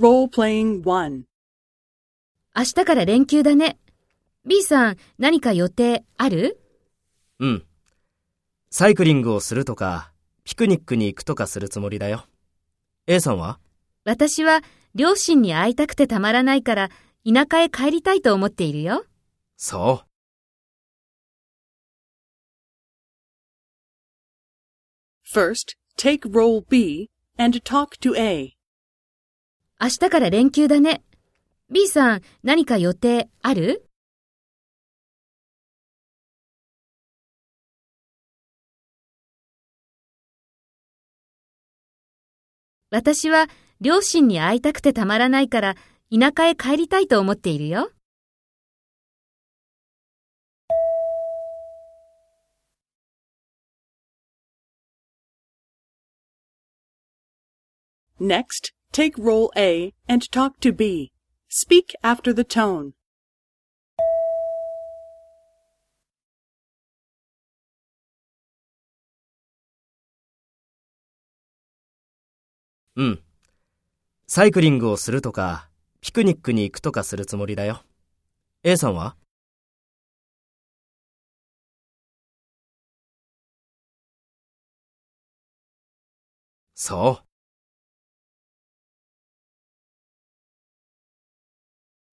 Role-playing 1. 明日から連休だね。B さん、何か予定ある？うん。サイクリングをするとか、ピクニックに行くとかするつもりだよ。A さんは？私は両親に会いたくてたまらないから、田舎へ帰りたいと思っているよ。そう。First, take role B and talk to A. 明日から連休だね。B さん、何か予定ある？私は両親に会いたくてたまらないから、田舎へ帰りたいと思っているよ。Next, take role A and talk to B. Speak after the tone. うん。サイクリングをするとか、ピクニックに行くとかするつもりだよ。A さんはそう。